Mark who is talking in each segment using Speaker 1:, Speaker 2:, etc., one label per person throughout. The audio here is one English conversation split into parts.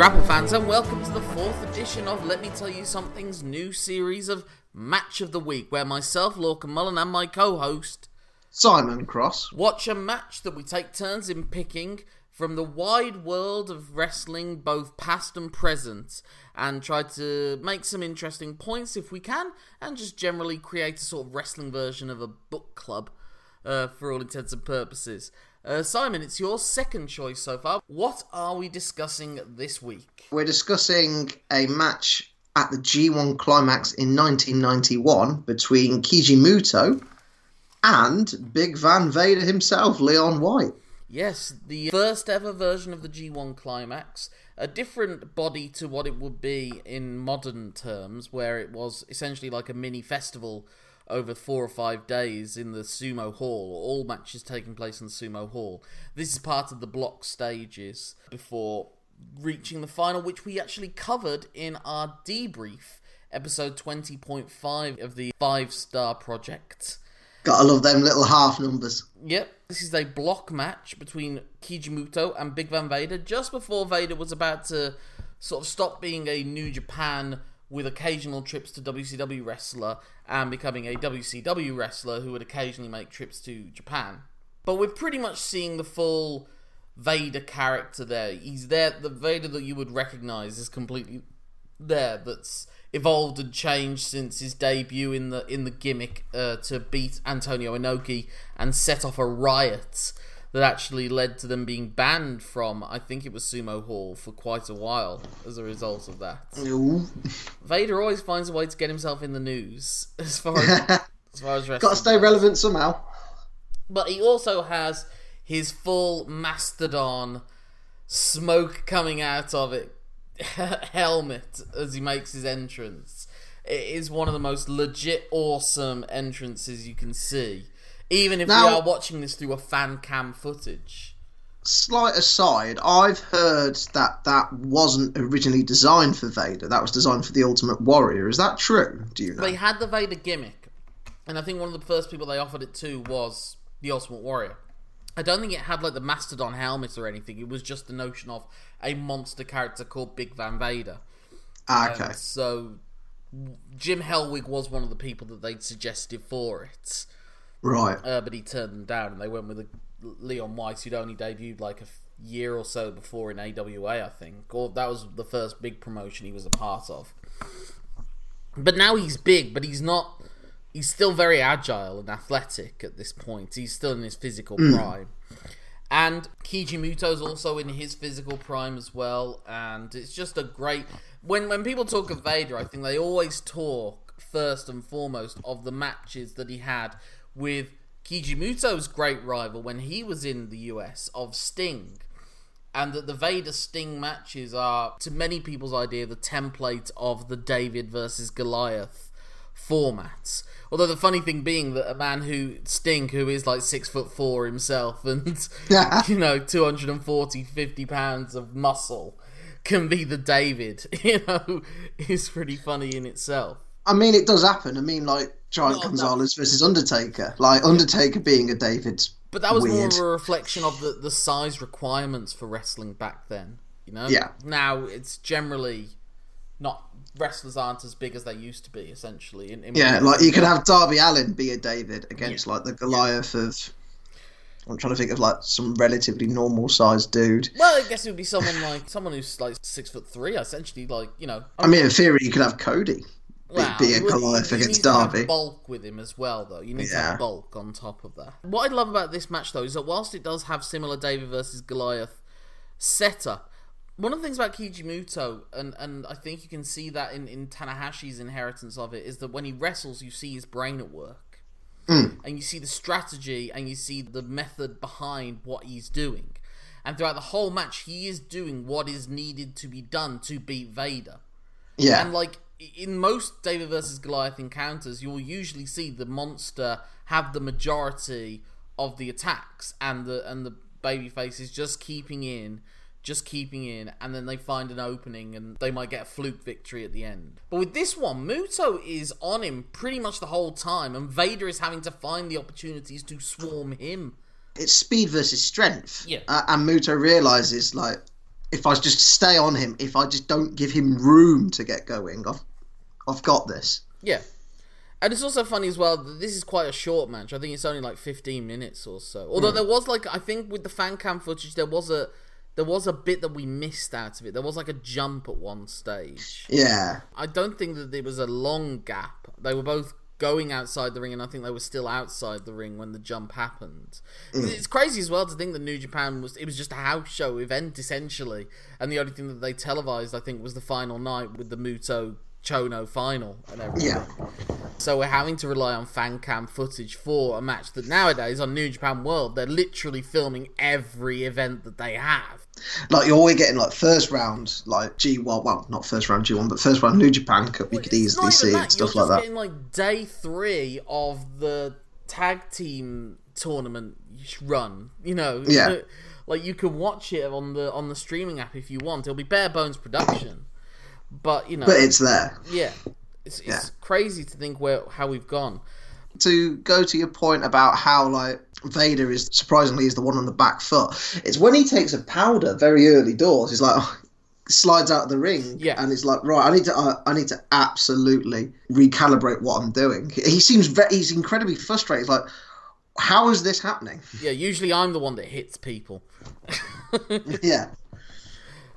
Speaker 1: Grapple fans, and welcome to the fourth edition of Let Me Tell You Something's new series of Match of the Week, where myself, Lorcan Mullen, and my co host
Speaker 2: Simon Cross.
Speaker 1: watch a match that we take turns in picking from the wide world of wrestling, both past and present, and try to make some interesting points if we can, and just generally create a sort of wrestling version of a book club uh, for all intents and purposes. Uh, Simon, it's your second choice so far. What are we discussing this week?
Speaker 2: We're discussing a match at the G1 Climax in 1991 between Keiji Muto and Big Van Vader himself, Leon White.
Speaker 1: Yes, the first ever version of the G1 Climax, a different body to what it would be in modern terms, where it was essentially like a mini festival over four or five days in the Sumo Hall, all matches taking place in the Sumo Hall. This is part of the block stages before reaching the final, which we actually covered in our debrief, episode 20.5 of the Five Star Project.
Speaker 2: Gotta love them little half numbers.
Speaker 1: Yep, this is a block match between Keiji Muto and Big Van Vader just before Vader was about to sort of stop being a New Japan with occasional trips to WCW wrestler and becoming a WCW wrestler who would occasionally make trips to Japan. But we're pretty much seeing the full Vader character there. He's there, the Vader that you would recognize is completely there that's evolved and changed since his debut in the in the gimmick uh, to beat Antonio Inoki and set off a riot that actually led to them being banned from I think it was Sumo Hall for quite a while as a result of that.
Speaker 2: Ooh.
Speaker 1: Vader always finds a way to get himself in the news as far as as far as wrestling
Speaker 2: Gotta stay
Speaker 1: goes.
Speaker 2: relevant somehow.
Speaker 1: But he also has his full mastodon smoke coming out of it helmet as he makes his entrance. It is one of the most legit awesome entrances you can see. Even if we are watching this through a fan cam footage.
Speaker 2: Slight aside, I've heard that that wasn't originally designed for Vader. That was designed for the Ultimate Warrior. Is that true? Do you know?
Speaker 1: They had the Vader gimmick, and I think one of the first people they offered it to was the Ultimate Warrior. I don't think it had like the Mastodon helmet or anything. It was just the notion of a monster character called Big Van Vader.
Speaker 2: Ah, okay.
Speaker 1: And so Jim Hellwig was one of the people that they'd suggested for it,
Speaker 2: Right.
Speaker 1: uh, but he turned them down, and they went with a Leon White, who'd only debuted like a f- year or so before in AWA, I think, or that was the first big promotion he was a part of. But now he's big, but he's not. He's still very agile and athletic at this point. He's still in his physical prime. And Keiji Muto's also in his physical prime as well, and it's just a great. When when people talk of Vader, I think they always talk first and foremost of the matches that he had with Keiji Muto's great rival when he was in the US of Sting, and that the Vader Sting matches are, to many people's idea, the template of the David versus Goliath formats. Although the funny thing being that a man who Sting, who is like six foot four himself and you know 240, 50 pounds of muscle, can be the David, you know, is pretty funny in itself.
Speaker 2: I mean, it does happen. I mean, like Giant
Speaker 1: no.
Speaker 2: Gonzalez versus Undertaker. Like Undertaker being a David's.
Speaker 1: But that was
Speaker 2: Weird.
Speaker 1: more of a reflection of the, the size requirements for wrestling back then. You know.
Speaker 2: Yeah.
Speaker 1: Now it's generally not wrestlers aren't as big as they used to be. Essentially. In, in
Speaker 2: Yeah, like you could have Darby Allin be a David against like the Goliath of. I'm trying to think of like some relatively normal sized dude.
Speaker 1: Well, I guess it would be someone like someone who's like six foot three, essentially. Like you know.
Speaker 2: I mean, in theory, you could have Cody
Speaker 1: Wow,
Speaker 2: be a Goliath against Darby.
Speaker 1: bulk with him as well, though. You need to have bulk on top of that. What I love about this match, though, is that whilst it does have similar David versus Goliath setup, one of the things about Keiji Muto, and, and I think you can see that in, in Tanahashi's inheritance of it, is that when he wrestles, you see his brain at work.
Speaker 2: Mm.
Speaker 1: And you see the strategy and you see the method behind what he's doing. And throughout the whole match, he is doing what is needed to be done to beat Vader.
Speaker 2: Yeah,
Speaker 1: And like in most David versus Goliath encounters, you'll usually see the monster have the majority of the attacks, and the and the babyface is just keeping in, just keeping in, and then they find an opening, and they might get a fluke victory at the end. But with this one, Muto is on him pretty much the whole time, and Vader is having to find the opportunities to swarm him.
Speaker 2: it's speed versus strength.
Speaker 1: Yeah.
Speaker 2: Uh, and Muto realizes like if I just stay on him, if I just don't give him room to get going, I've I've got this.
Speaker 1: Yeah. And it's also funny as well. that This is quite a short match. I think it's only like fifteen minutes or so. Although hmm. there was like, I think with the fan cam footage, there was a there was a bit that we missed out of it. There was like a jump at one stage.
Speaker 2: Yeah,
Speaker 1: I don't think that there was a long gap. They were both going outside the ring, and I think they were still outside the ring when the jump happened. Hmm. It's crazy as well to think that New Japan was it was just a house show event essentially, and the only thing that they televised, I think, was the final night with the Muto Chono final and everything.
Speaker 2: yeah,
Speaker 1: So we're having to rely on fan cam footage for a match that nowadays on New Japan World they're literally filming every event that they have.
Speaker 2: like you're always getting like first round like G1, well not first round G1, but first round New Japan Cup. You could easily see
Speaker 1: that,
Speaker 2: and stuff like that.
Speaker 1: Getting like day three of the tag team tournament run. You know,
Speaker 2: Yeah.
Speaker 1: like you can watch it on the on the streaming app if you want. It'll be bare bones production, but you know,
Speaker 2: But it's there.
Speaker 1: yeah, it's, it's
Speaker 2: Yeah.
Speaker 1: crazy to think where how we've gone.
Speaker 2: to go to your point about how like Vader is surprisingly is the one on the back foot. It's when he takes a powder very early doors. He's like oh, slides out of the ring,
Speaker 1: Yeah.
Speaker 2: and it's like right. I need to uh, I need to absolutely recalibrate what I'm doing. He seems ve- he's incredibly frustrated. He's like, how is this happening?
Speaker 1: Yeah, usually I'm the one that hits people.
Speaker 2: yeah,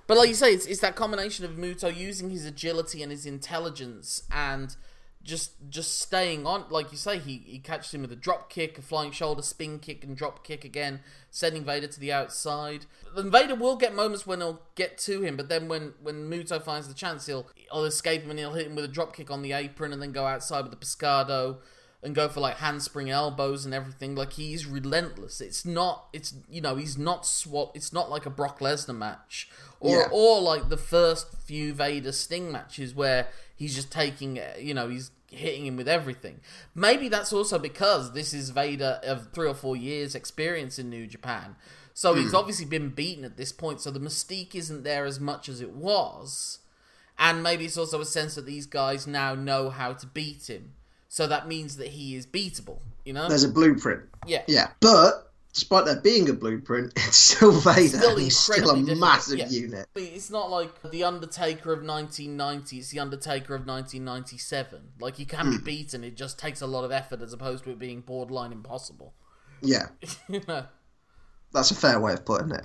Speaker 1: But like you say, it's, it's that combination of Muto using his agility and his intelligence and just just staying on. Like you say, he, he catches him with a drop kick, a flying shoulder, spin kick, and drop kick again, sending Vader to the outside. And Vader will get moments when he'll get to him, but then when, when Muto finds the chance, he'll, he'll escape him and he'll hit him with a drop kick on the apron and then go outside with the Pescado and go for like handspring elbows and everything. Like he's relentless. It's not. It's you know he's not swat. It's not like a Brock Lesnar match or
Speaker 2: Yeah.
Speaker 1: or like the first few Vader Sting matches where he's just taking uh, you know he's hitting him with everything. Maybe that's also because this is Vader of three or four years experience in New Japan. So he's obviously been beaten at this point. So the mystique isn't there as much as it was. And maybe it's also a sense that these guys now know how to beat him. So that means that he is beatable, you know?
Speaker 2: there's a blueprint.
Speaker 1: yeah.
Speaker 2: Yeah, but despite there being a blueprint, it's still Vader.
Speaker 1: Still
Speaker 2: he's still a
Speaker 1: difficult,
Speaker 2: massive
Speaker 1: yeah.
Speaker 2: unit.
Speaker 1: It's not like The Undertaker of 1990, it's The Undertaker of 1997. Like, you can be hmm. beaten, it just takes a lot of effort as opposed to it being borderline impossible.
Speaker 2: Yeah,
Speaker 1: You know?
Speaker 2: That's a fair way of putting it.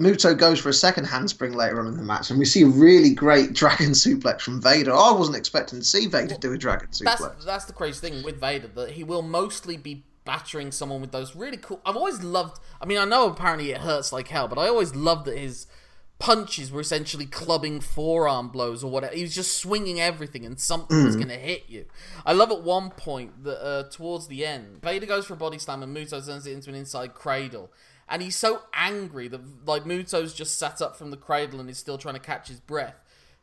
Speaker 2: Muto goes for a second handspring later on in the match, and we see a really great dragon suplex from Vader. I wasn't expecting to see Vader do a dragon
Speaker 1: that's,
Speaker 2: suplex.
Speaker 1: that's the crazy thing with Vader, that he will mostly be battering someone with those really cool. I've always loved. I mean, I know apparently it hurts like hell, but I always loved that his punches were essentially clubbing forearm blows or whatever. He was just swinging everything, and something was going to hit you. I love at one point that uh, towards the end, Vader goes for a body slam, and Muto turns it into an inside cradle. And he's so angry that like Muto's just sat up from the cradle and is still trying to catch his breath.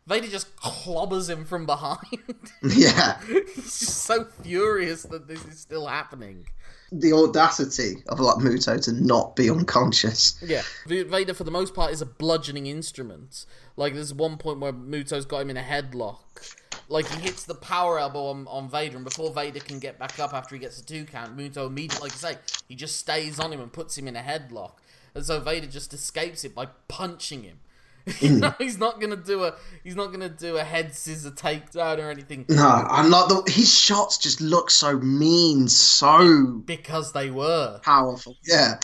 Speaker 1: Vader just clobbers him from behind.
Speaker 2: yeah,
Speaker 1: He's just so furious that this is still happening.
Speaker 2: the audacity of like Muto to not be unconscious.
Speaker 1: Yeah. Vader, for the most part, is a bludgeoning instrument. Like, there's one point where Muto's got him in a headlock. Like, he hits the power elbow on, on Vader, and before Vader can get back up after he gets a two count, Muto immediately, like I say, he just stays on him and puts him in a headlock. And so Vader just escapes it by punching him. Mm. know, he's not gonna do a he's not gonna do a head scissor takedown or anything
Speaker 2: No, I'm not. The, his shots just look so mean, so
Speaker 1: because they were.
Speaker 2: powerful. Yeah.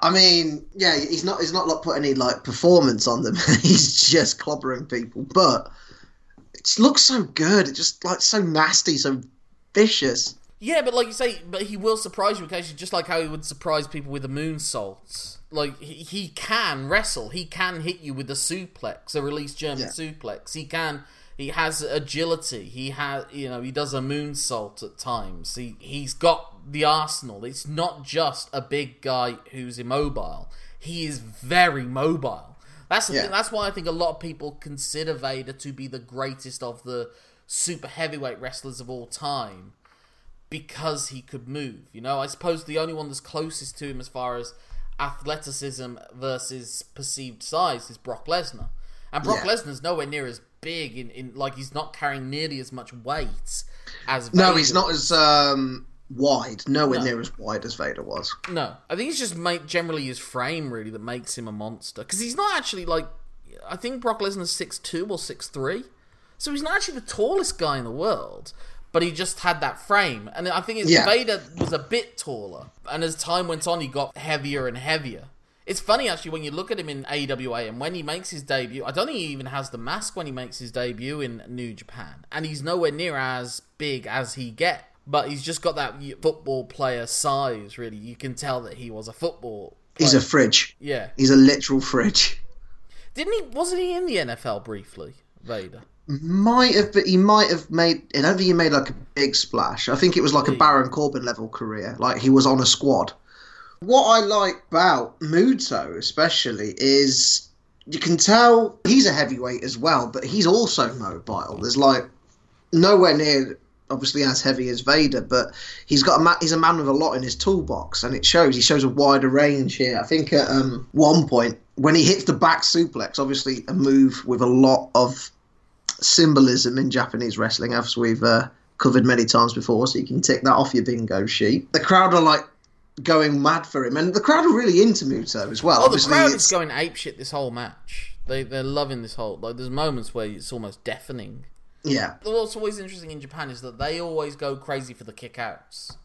Speaker 2: I mean, yeah, he's not. He's not like put any like performance on them. he's just clobbering people, but it just looks so good. It just like so nasty, so vicious.
Speaker 1: Yeah, but like you say, but he will surprise you occasionally, just like how he would surprise people with a moonsault. Like he, he can wrestle, he can hit you with a suplex, a release German
Speaker 2: Yeah.
Speaker 1: suplex. He can, he has agility. He has, you know, he does a moonsault at times. He he's got the arsenal. It's not just a big guy who's immobile. He is very mobile. That's the
Speaker 2: Yeah.
Speaker 1: thing, that's why I think a lot of people consider Vader to be the greatest of the super heavyweight wrestlers of all time because he could move. You know, I suppose the only one that's closest to him as far as athleticism versus perceived size is Brock Lesnar. And Brock
Speaker 2: Yeah.
Speaker 1: Lesnar's nowhere near as big in, in like he's not carrying nearly as much weight as
Speaker 2: No, he's not as um, wide. Nowhere
Speaker 1: No.
Speaker 2: near as wide as Vader was.
Speaker 1: No, I think it's just make, generally his frame really that makes him a monster because he's not actually like I think Brock Lesnar's six two or six three, so he's not actually the tallest guy in the world. But he just had that frame, and I think it's
Speaker 2: Yeah.
Speaker 1: Vader was a bit taller, and as time went on, he got heavier and heavier. It's funny actually when you look at him in AWA and when he makes his debut. I don't think he even has the mask when he makes his debut in New Japan, and he's nowhere near as big as he get. But he's just got that football player size. Really, you can tell that he was a football.
Speaker 2: He's a fridge.
Speaker 1: Yeah,
Speaker 2: He's a literal fridge.
Speaker 1: didn't he? Wasn't he in the NFL briefly, Vader?
Speaker 2: Might have, but he might have made. I don't think he made like a big splash. I think it was like a Baron Corbin level career. Like he was on a squad. What I like about Muto, especially, is you can tell he's a heavyweight as well, but he's also mobile. There's like nowhere near, obviously, as heavy as Vader, but he's got a ma- he's a man with a lot in his toolbox, and it shows. He shows a wider range here. I think at um, one point when he hits the back suplex, obviously a move with a lot of symbolism in Japanese wrestling, as we've uh, covered many times before, so you can tick that off your bingo sheet. The crowd are like going mad for him, and the crowd are really into Muto as well.
Speaker 1: Oh, the
Speaker 2: Obviously,
Speaker 1: crowd
Speaker 2: it's-
Speaker 1: is going apeshit this whole match. They they're loving this whole like. There's moments where it's almost deafening.
Speaker 2: yeah,
Speaker 1: What's always interesting in Japan is that they always go crazy for the kickouts.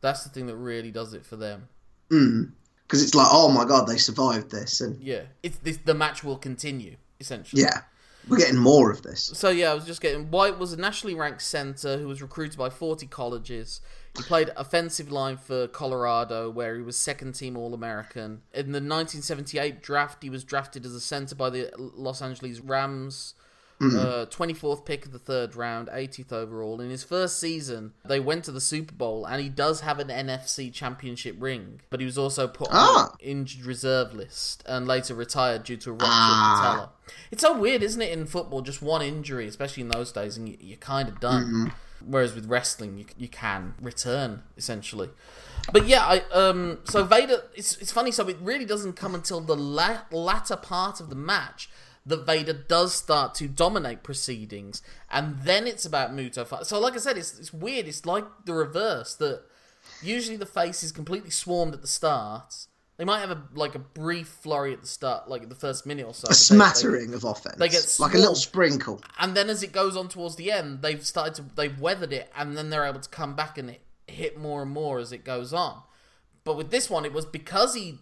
Speaker 1: That's the thing that really does it for them.
Speaker 2: because it's like, oh my god, they survived this, and
Speaker 1: Yeah, it's this, the match will continue essentially.
Speaker 2: yeah, we're getting more of this.
Speaker 1: So yeah, I was just getting. White was a nationally ranked center who was recruited by 40 colleges. He played offensive line for Colorado, where he was second team All American. In the 1978 draft, he was drafted as a center by the Los Angeles Rams. Uh, 24th pick of the third round, 80th overall. In his first season, they went to the Super Bowl, and he does have an NFC championship ring, but he was also put on
Speaker 2: Ah.
Speaker 1: the injured reserve list and later retired due to a ruptured
Speaker 2: Ah.
Speaker 1: patella. It's so weird, isn't it, in football? Just one injury, especially in those days, and you, you're kind of done. Whereas with wrestling, you, you can return essentially. But yeah, I um so Vader. It's it's funny. So it really doesn't come until the la- latter part of the match that Vader does start to dominate proceedings, and then it's about Muto. So like I said, it's it's weird. It's like the reverse that usually the face is completely swarmed at the start. They might have a like a brief flurry at the start, like the first minute or so.
Speaker 2: A
Speaker 1: but they- they-
Speaker 2: smattering of offense,
Speaker 1: they get
Speaker 2: like a little sprinkle.
Speaker 1: and then as it goes on towards the end, they've started to they've weathered it, and then they're able to come back and hit more and more as it goes on. But with this one, it was because he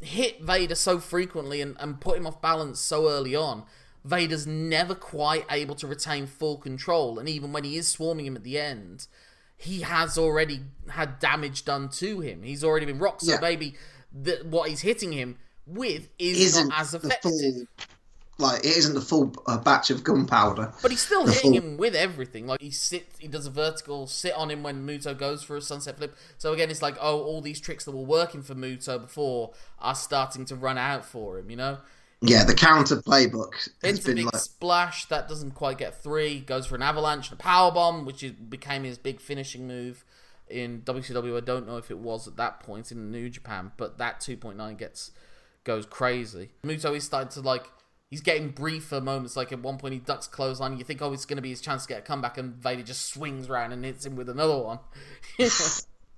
Speaker 1: hit Vader so frequently and, and put him off balance so early on. Vader's never quite able to retain full control, and even when he is swarming him at the end, he has already had damage done to him. He's already been rocked, so
Speaker 2: Yeah.
Speaker 1: maybe the, what he's hitting him with is
Speaker 2: Isn't
Speaker 1: not as
Speaker 2: the
Speaker 1: effective.
Speaker 2: full, like it isn't the full uh, batch of gunpowder.
Speaker 1: But he's still
Speaker 2: The
Speaker 1: hitting
Speaker 2: full-
Speaker 1: him with everything. Like he sit, he does a vertical sit on him when Muto goes for a sunset flip. So again, it's like, oh, all these tricks that were working for Muto before are starting to run out for him. You know,
Speaker 2: Yeah, the counter playbook has
Speaker 1: into
Speaker 2: been
Speaker 1: big
Speaker 2: like
Speaker 1: splash that doesn't quite get three. Goes for an avalanche and a power bomb, which is, became his big finishing move in WCW. I don't know if it was at that point in New Japan, but that 2.9 gets goes crazy. Muto is starting to like. He's getting briefer moments. Like at one point, he ducks clothesline. You think, oh, it's going to be his chance to get a comeback, and Vader just swings around and hits him with another one.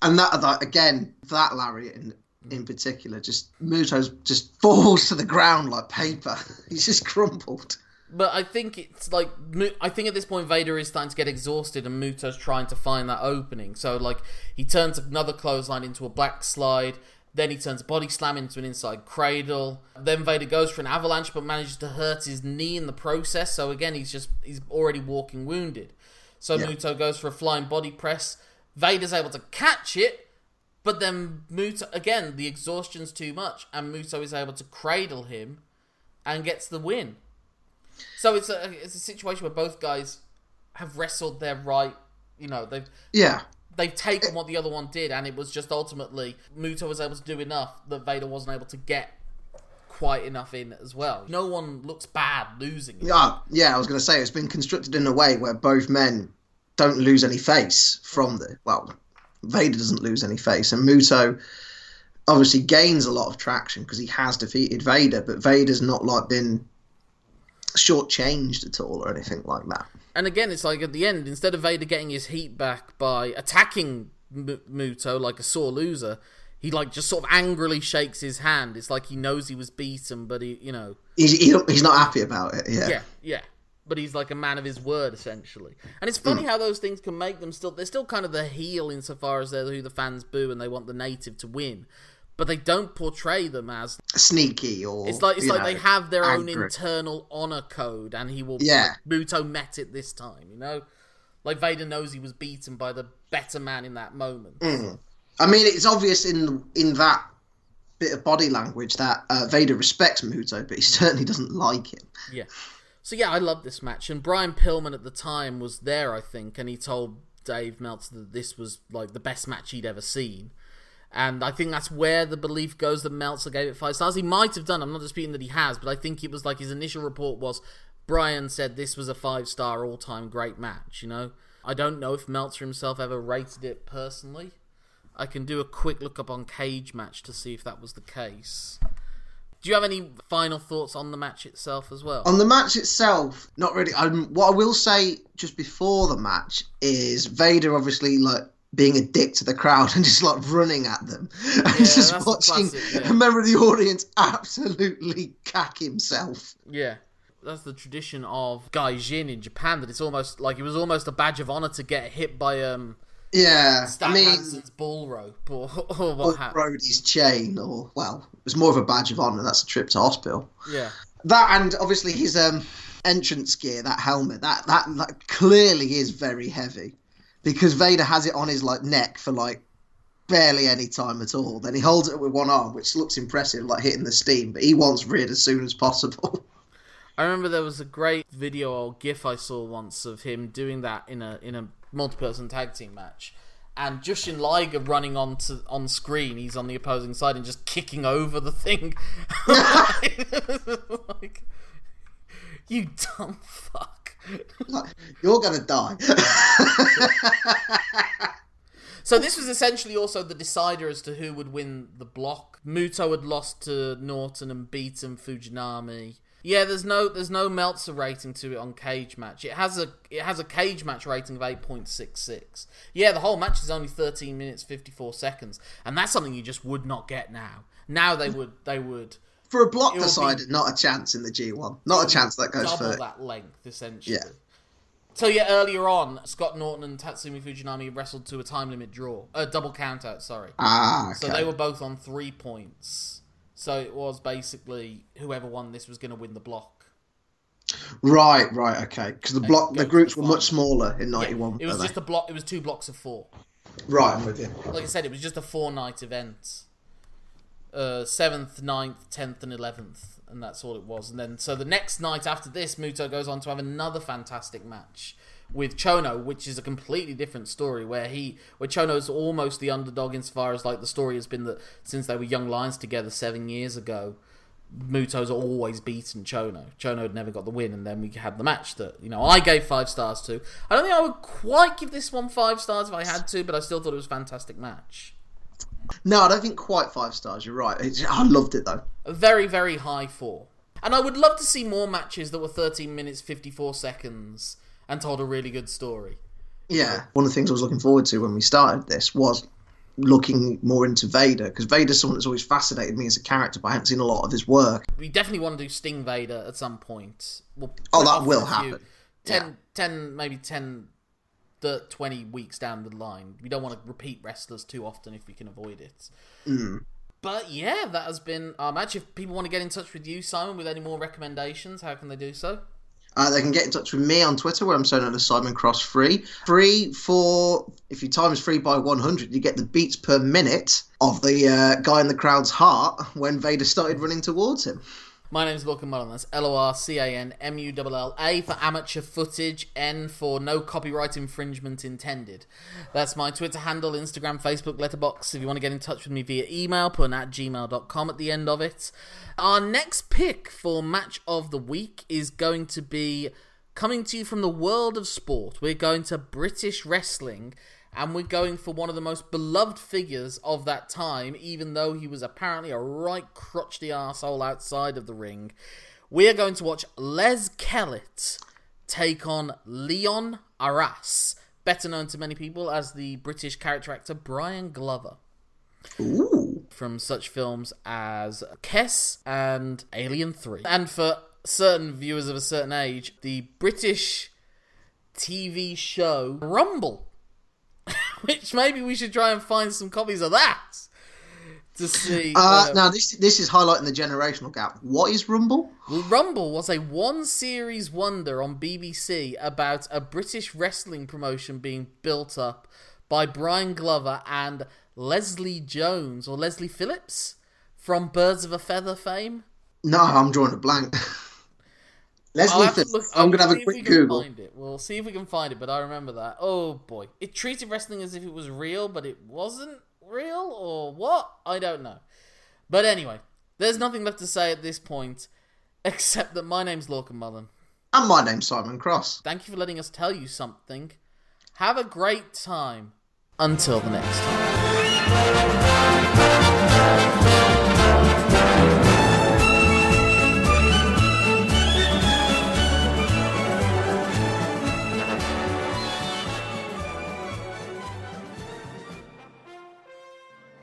Speaker 2: and that, that again, that lariat in mm. in particular, just Muto's just falls to the ground like paper. He's just crumpled.
Speaker 1: But I think it's like I think at this point Vader is starting to get exhausted, and Muto's trying to find that opening. So like he turns another clothesline into a backslide, then he turns a body slam into an inside cradle. Then Vader goes for an avalanche, but manages to hurt his knee in the process. So again, he's just he's already walking wounded. So
Speaker 2: Yeah.
Speaker 1: Muto goes for a flying body press. Vader's able to catch it, but then Muto again the exhaustion's too much, and Muto is able to cradle him and gets the win. So it's a it's a situation where both guys have wrestled their right. You know they've
Speaker 2: Yeah,
Speaker 1: they've taken what the other one did, and it was just ultimately Muto was able to do enough that Vader wasn't able to get quite enough in as well. No one looks bad losing.
Speaker 2: Yeah, yeah. I was going to say it's been constructed in a way where both men don't lose any face from the well. Vader doesn't lose any face, and Muto obviously gains a lot of traction because he has defeated Vader, but Vader's not like been shortchanged at all or anything like that.
Speaker 1: And again, it's like at the end, instead of Vader getting his heat back by attacking M- Muto like a sore loser, he like just sort of angrily shakes his hand. It's like he knows he was beaten, but he, you know,
Speaker 2: He's he's not happy about it. Yeah.
Speaker 1: yeah, yeah. But he's like a man of his word, essentially. And it's funny mm. how those things can make them still. They're still kind of the heel insofar as they're who the fans boo and they want the native to win. But they don't portray them as.
Speaker 2: Sneaky or
Speaker 1: It's like it's like
Speaker 2: know,
Speaker 1: they have their own internal honor code, and he will.
Speaker 2: Yeah.
Speaker 1: Muto met it this time, you know. Like Vader knows he was beaten by the better man in that moment.
Speaker 2: Mm. I mean, it's obvious in in that bit of body language that uh, Vader respects Muto, but he certainly doesn't like him.
Speaker 1: Yeah. So yeah, I love this match, and Brian Pillman at the time was there, I think, and he told Dave Meltzer that this was like the best match he'd ever seen. And I think that's where the belief goes that Meltzer gave it five stars. He might have done. I'm not disputing that he has, but I think it was like his initial report was Brian said this was a five star all time great match. You know, I don't know if Meltzer himself ever rated it personally. I can do a quick look up on Cagematch to see if that was the case. Do you have any final thoughts on the match itself as well?
Speaker 2: On the match itself, not really. Um, what I will say just before the match is Vader obviously like being a dick to the crowd and just like running at them and just
Speaker 1: that's the
Speaker 2: watching
Speaker 1: classic, yeah.
Speaker 2: a member of the audience absolutely cack himself.
Speaker 1: Yeah. That's the tradition of Gaijin in Japan that it's almost like it was almost a badge of honor to get hit by um
Speaker 2: Yeah,
Speaker 1: Stan
Speaker 2: I mean,
Speaker 1: Hansen's bull rope or, or what have
Speaker 2: Brody's chain, or well, it was more of a badge of honor. That's a trip to hospital.
Speaker 1: Yeah.
Speaker 2: That and obviously his um entrance gear, that helmet, that that, that clearly is very heavy, because Vader has it on his like neck for like barely any time at all. Then he holds it with one arm, which looks impressive, like hitting the steam. But he wants rid as soon as possible.
Speaker 1: I remember there was a great video or GIF I saw once of him doing that in a in a multi-person tag team match, and Jushin Liger running on to on screen. He's on the opposing side and just kicking over the thing. like, you dumb fuck.
Speaker 2: You're gonna die.
Speaker 1: So this was essentially also the decider as to who would win the block. Muto had lost to Norton and beaten Fujinami. Yeah, there's no there's no Meltzer rating to it on Cagematch. It has a it has a Cagematch rating of 8.66. Yeah, the whole match is only 13 minutes 54 seconds, and that's something you just would not get now. Now they would they would
Speaker 2: For a block
Speaker 1: It will be-
Speaker 2: decider, not a chance in the G1. Not a chance that goes
Speaker 1: double
Speaker 2: for.
Speaker 1: that length essentially.
Speaker 2: Yeah.
Speaker 1: So yeah, earlier on, Scott Norton and Tatsumi Fujinami wrestled to a time limit draw, a double count out. Sorry.
Speaker 2: Ah, okay.
Speaker 1: So they were both on three points. So it was basically whoever won this was going to win the block.
Speaker 2: Right, right, okay. Because the block, the groups
Speaker 1: the
Speaker 2: were much smaller in
Speaker 1: Yeah,
Speaker 2: '91.
Speaker 1: it was just a block. It was two blocks of four.
Speaker 2: right. I'm with you.
Speaker 1: Like I said, it was just a four-night event. Uh, Seventh, 9th, tenth, and eleventh, and that's all it was. And then, so the next night after this, Muto goes on to have another fantastic match with Chono, which is a completely different story. Where he, where Chono's almost the underdog insofar as like the story has been that since they were young lions together seven years ago, Muto's always beaten Chono. Chono had never got the win, and then we had the match that you know I gave five stars to. I don't think I would quite give this one five stars if I had to, but I still thought it was a fantastic match.
Speaker 2: No, I don't think quite five stars. You're right. It's, I loved it though.
Speaker 1: A very very high four, and I would love to see more matches that were thirteen minutes fifty four seconds and told a really good story.
Speaker 2: Yeah. One of the things I was looking forward to when we started this was looking more into Vader because Vader's someone that's always fascinated me as a character, but I haven't seen a lot of his work.
Speaker 1: We definitely want to do Sting Vader at some point. We'll
Speaker 2: Oh, that will happen.
Speaker 1: 10,
Speaker 2: Yeah.
Speaker 1: 10, maybe 10, the 20 weeks down the line. We don't want to repeat wrestlers too often if we can avoid it.
Speaker 2: Mm.
Speaker 1: But yeah, that has been our match. If people want to get in touch with you, Simon, with any more recommendations, how can they do so?
Speaker 2: Uh, they can get in touch with me on Twitter, where I'm so known as Simon Cross Free. Free for if you times free by 100, you get the beats per minute of the uh, guy in the crowd's heart when Vader started running towards him.
Speaker 1: My name's Lorcan Mullen. That's L O R C A N M U L L A for amateur footage, N for no copyright infringement intended. That's my Twitter handle, Instagram, Facebook, Letterboxd. If you want to get in touch with me via email, put an at gmail.com at the end of it. Our next pick for match of the week is going to be coming to you from the world of sport. We're going to British wrestling and we're going for one of the most beloved figures of that time, even though he was apparently a right crotchety asshole outside of the ring. We are going to watch Les Kellett take on Leon Arras, better known to many people as the British character actor Brian Glover.
Speaker 2: Ooh.
Speaker 1: from such films as Kes and Alien 3. And for certain viewers of a certain age, the British TV show Rumble, which maybe we should try and find some copies of that to see.
Speaker 2: Uh, now this this is highlighting the generational gap. What is Rumble?
Speaker 1: Well, Rumble was a one series wonder on BBC about a British wrestling promotion being built up by Brian Glover and Leslie Jones or Leslie Phillips from Birds of a Feather fame.
Speaker 2: No, I'm drawing a blank.
Speaker 1: I'll
Speaker 2: Leslie
Speaker 1: have to look-
Speaker 2: I'm gonna
Speaker 1: I'll
Speaker 2: have a quick Google.
Speaker 1: Find it. We'll see if we can find it, but I remember that. Oh boy, it treated wrestling as if it was real, but it wasn't real, or what? I don't know. But anyway, there's nothing left to say at this point, except that my name's Lorcan Mullen.
Speaker 2: And my name's Simon Cross.
Speaker 1: Thank you for letting us tell you something. Have a great time. Until the next time.